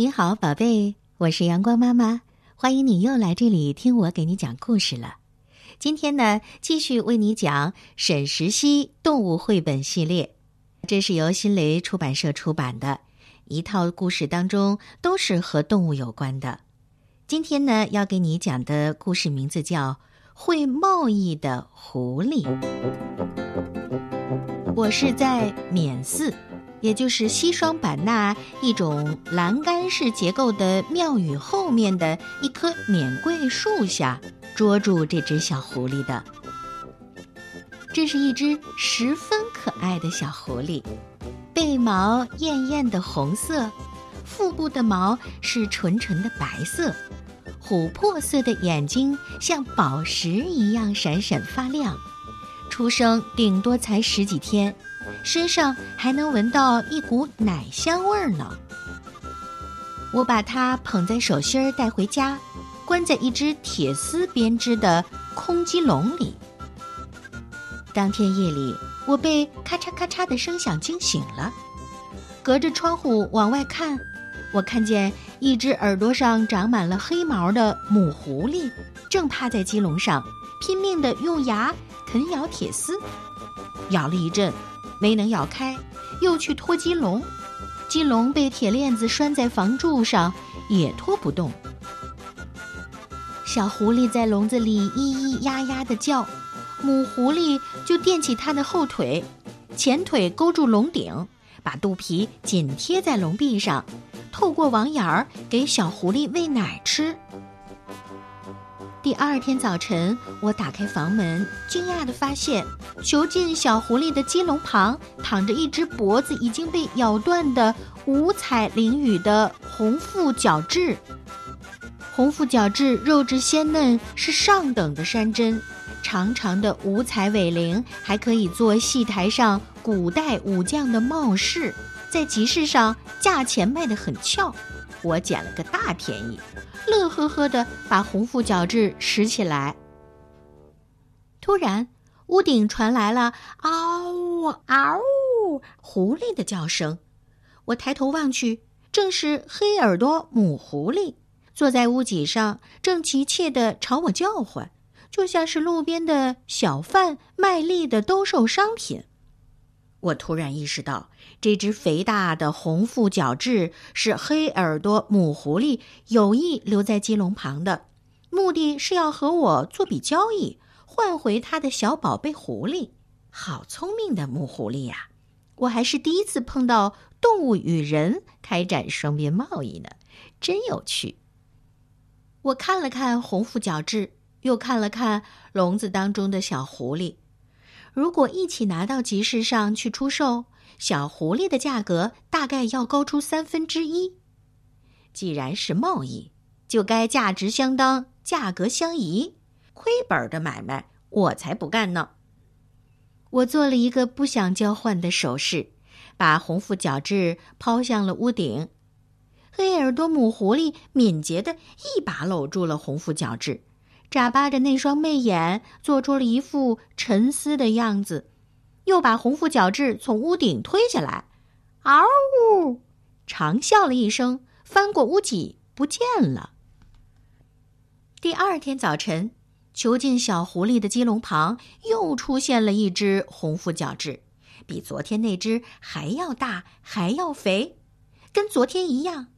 你好，宝贝，我是阳光妈妈，欢迎你又来这里听我给你讲故事了。今天呢，继续为你讲沈石溪动物绘本系列，这是由新蕾出版社出版的一套故事，当中都是和动物有关的。今天呢，要给你讲的故事名字叫《会贸易的狐狸》。我是在缅寺。也就是西双版纳一种栏杆式结构的庙宇后面的一棵缅桂树下捉住这只小狐狸的。这是一只十分可爱的小狐狸，背毛艳艳的红色，腹部的毛是纯纯的白色，琥珀色的眼睛像宝石一样闪闪发亮。出生顶多才十几天。身上还能闻到一股奶香味儿呢。我把它捧在手心儿带回家，关在一只铁丝编织的空鸡笼里。当天夜里，我被咔嚓咔嚓的声响惊醒了。隔着窗户往外看，我看见一只耳朵上长满了黑毛的母狐狸，正趴在鸡笼上，拼命地用牙啃咬铁丝，咬了一阵。没能咬开，又去拖鸡笼，鸡笼被铁链子拴在房柱上，也拖不动。小狐狸在笼子里咿咿呀呀的叫，母狐狸就垫起它的后腿，前腿勾住笼顶，把肚皮紧贴在笼壁上，透过网眼儿给小狐狸喂奶吃。第二天早晨，我打开房门，惊讶地发现，囚禁小狐狸的鸡笼旁躺着一只脖子已经被咬断的五彩翎羽的红腹角雉。红腹角雉肉质鲜嫩，是上等的山珍，长长的五彩尾翎还可以做戏台上古代武将的帽饰，在集市上价钱卖得很俏。我捡了个大便宜，乐呵呵的把红腹角质拾起来。突然，屋顶传来了“嗷呜嗷呜”狐狸的叫声。我抬头望去，正是黑耳朵母狐狸坐在屋脊上，正急切的朝我叫唤，就像是路边的小贩卖力的兜售商品。我突然意识到，这只肥大的红腹角雉是黑耳朵母狐狸有意留在鸡笼旁的，目的是要和我做笔交易，换回它的小宝贝狐狸。好聪明的母狐狸呀！我还是第一次碰到动物与人开展双边贸易呢，真有趣。我看了看红腹角雉，又看了看笼子当中的小狐狸。如果一起拿到集市上去出售，小狐狸的价格大概要高出三分之一。既然是贸易，就该价值相当，价格相宜。亏本的买卖，我才不干呢。我做了一个不想交换的手势，把红腹角质抛向了屋顶。黑耳朵母狐狸敏捷的一把搂住了红腹角质。眨巴着那双媚眼，做出了一副沉思的样子，又把红腹角质从屋顶推下来，嗷呜，长啸了一声，翻过屋脊不见了。第二天早晨，囚禁小狐狸的鸡笼旁又出现了一只红腹角质，比昨天那只还要大，还要肥，跟昨天一样。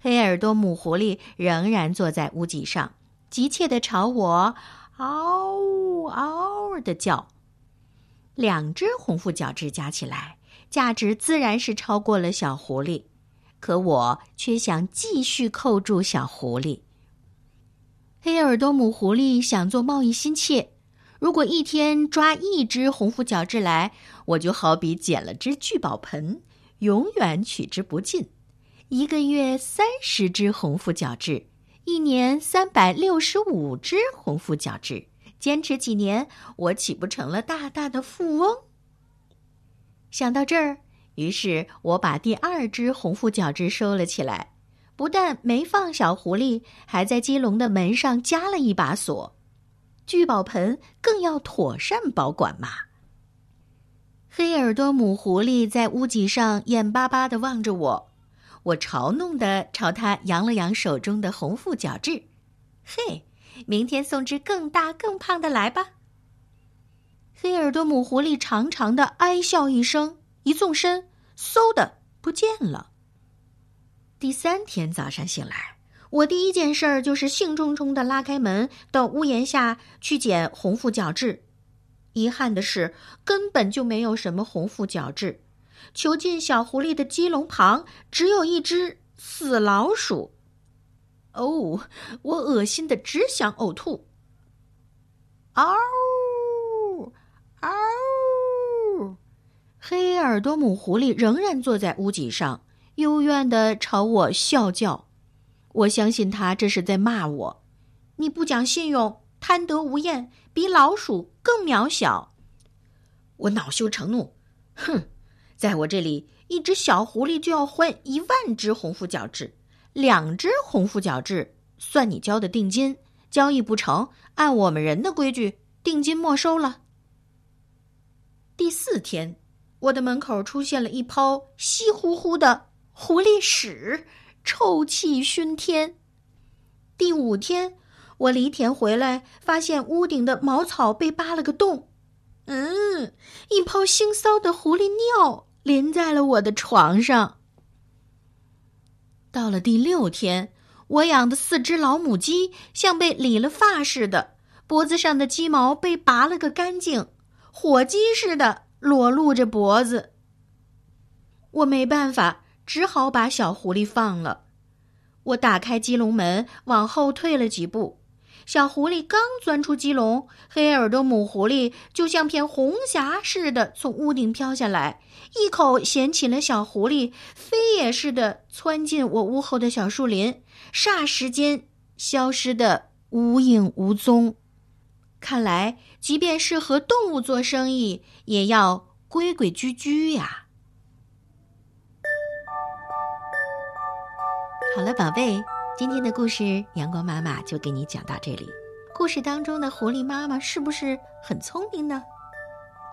黑耳朵母狐狸仍然坐在屋脊上。急切地朝我嗷嗷的叫，两只红腹角质加起来，价值自然是超过了小狐狸，可我却想继续扣住小狐狸。黑耳朵母狐狸想做贸易心切，如果一天抓一只红腹角质来，我就好比捡了只聚宝盆，永远取之不尽。一个月三十只红腹角质。一年三百六十五只红腹角质，坚持几年，我岂不成了大大的富翁？想到这儿，于是我把第二只红腹角质收了起来，不但没放小狐狸，还在鸡笼的门上加了一把锁。聚宝盆更要妥善保管嘛。黑耳朵母狐狸在屋脊上眼巴巴的望着我。我嘲弄的朝他扬了扬手中的红腹角质，嘿，明天送只更大更胖的来吧。黑耳朵母狐狸长长的哀笑一声，一纵身，嗖的不见了。第三天早上醒来，我第一件事儿就是兴冲冲的拉开门，到屋檐下去捡红腹角质。遗憾的是，根本就没有什么红腹角质。囚禁小狐狸的鸡笼旁只有一只死老鼠。哦，我恶心的只想呕吐。嗷嗷！黑耳朵母狐狸仍然坐在屋脊上，幽怨的朝我笑叫。我相信他这是在骂我：“你不讲信用，贪得无厌，比老鼠更渺小。”我恼羞成怒，哼！在我这里，一只小狐狸就要换一万只红腹角质，两只红腹角质算你交的定金。交易不成，按我们人的规矩，定金没收了。第四天，我的门口出现了一泡稀乎乎的狐狸屎，臭气熏天。第五天，我犁田回来，发现屋顶的茅草被扒了个洞，嗯，一泡腥臊的狐狸尿。淋在了我的床上。到了第六天，我养的四只老母鸡像被理了发似的，脖子上的鸡毛被拔了个干净，火鸡似的裸露着脖子。我没办法，只好把小狐狸放了。我打开鸡笼门，往后退了几步。小狐狸刚钻出鸡笼，黑耳朵母狐狸就像片红霞似的从屋顶飘下来，一口衔起了小狐狸，飞也似的窜进我屋后的小树林，霎时间消失的无影无踪。看来，即便是和动物做生意，也要规规矩矩呀。好了，宝贝。今天的故事，阳光妈妈就给你讲到这里。故事当中的狐狸妈妈是不是很聪明呢？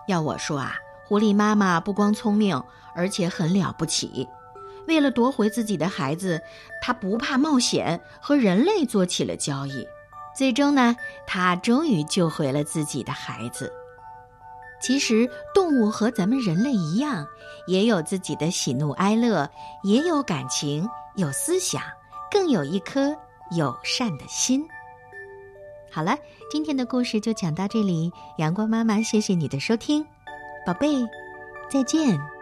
要我说啊，狐狸妈妈不光聪明，而且很了不起。为了夺回自己的孩子，她不怕冒险，和人类做起了交易。最终呢，她终于救回了自己的孩子。其实，动物和咱们人类一样，也有自己的喜怒哀乐，也有感情，有思想。更有一颗友善的心。好了，今天的故事就讲到这里。阳光妈妈，谢谢你的收听，宝贝，再见。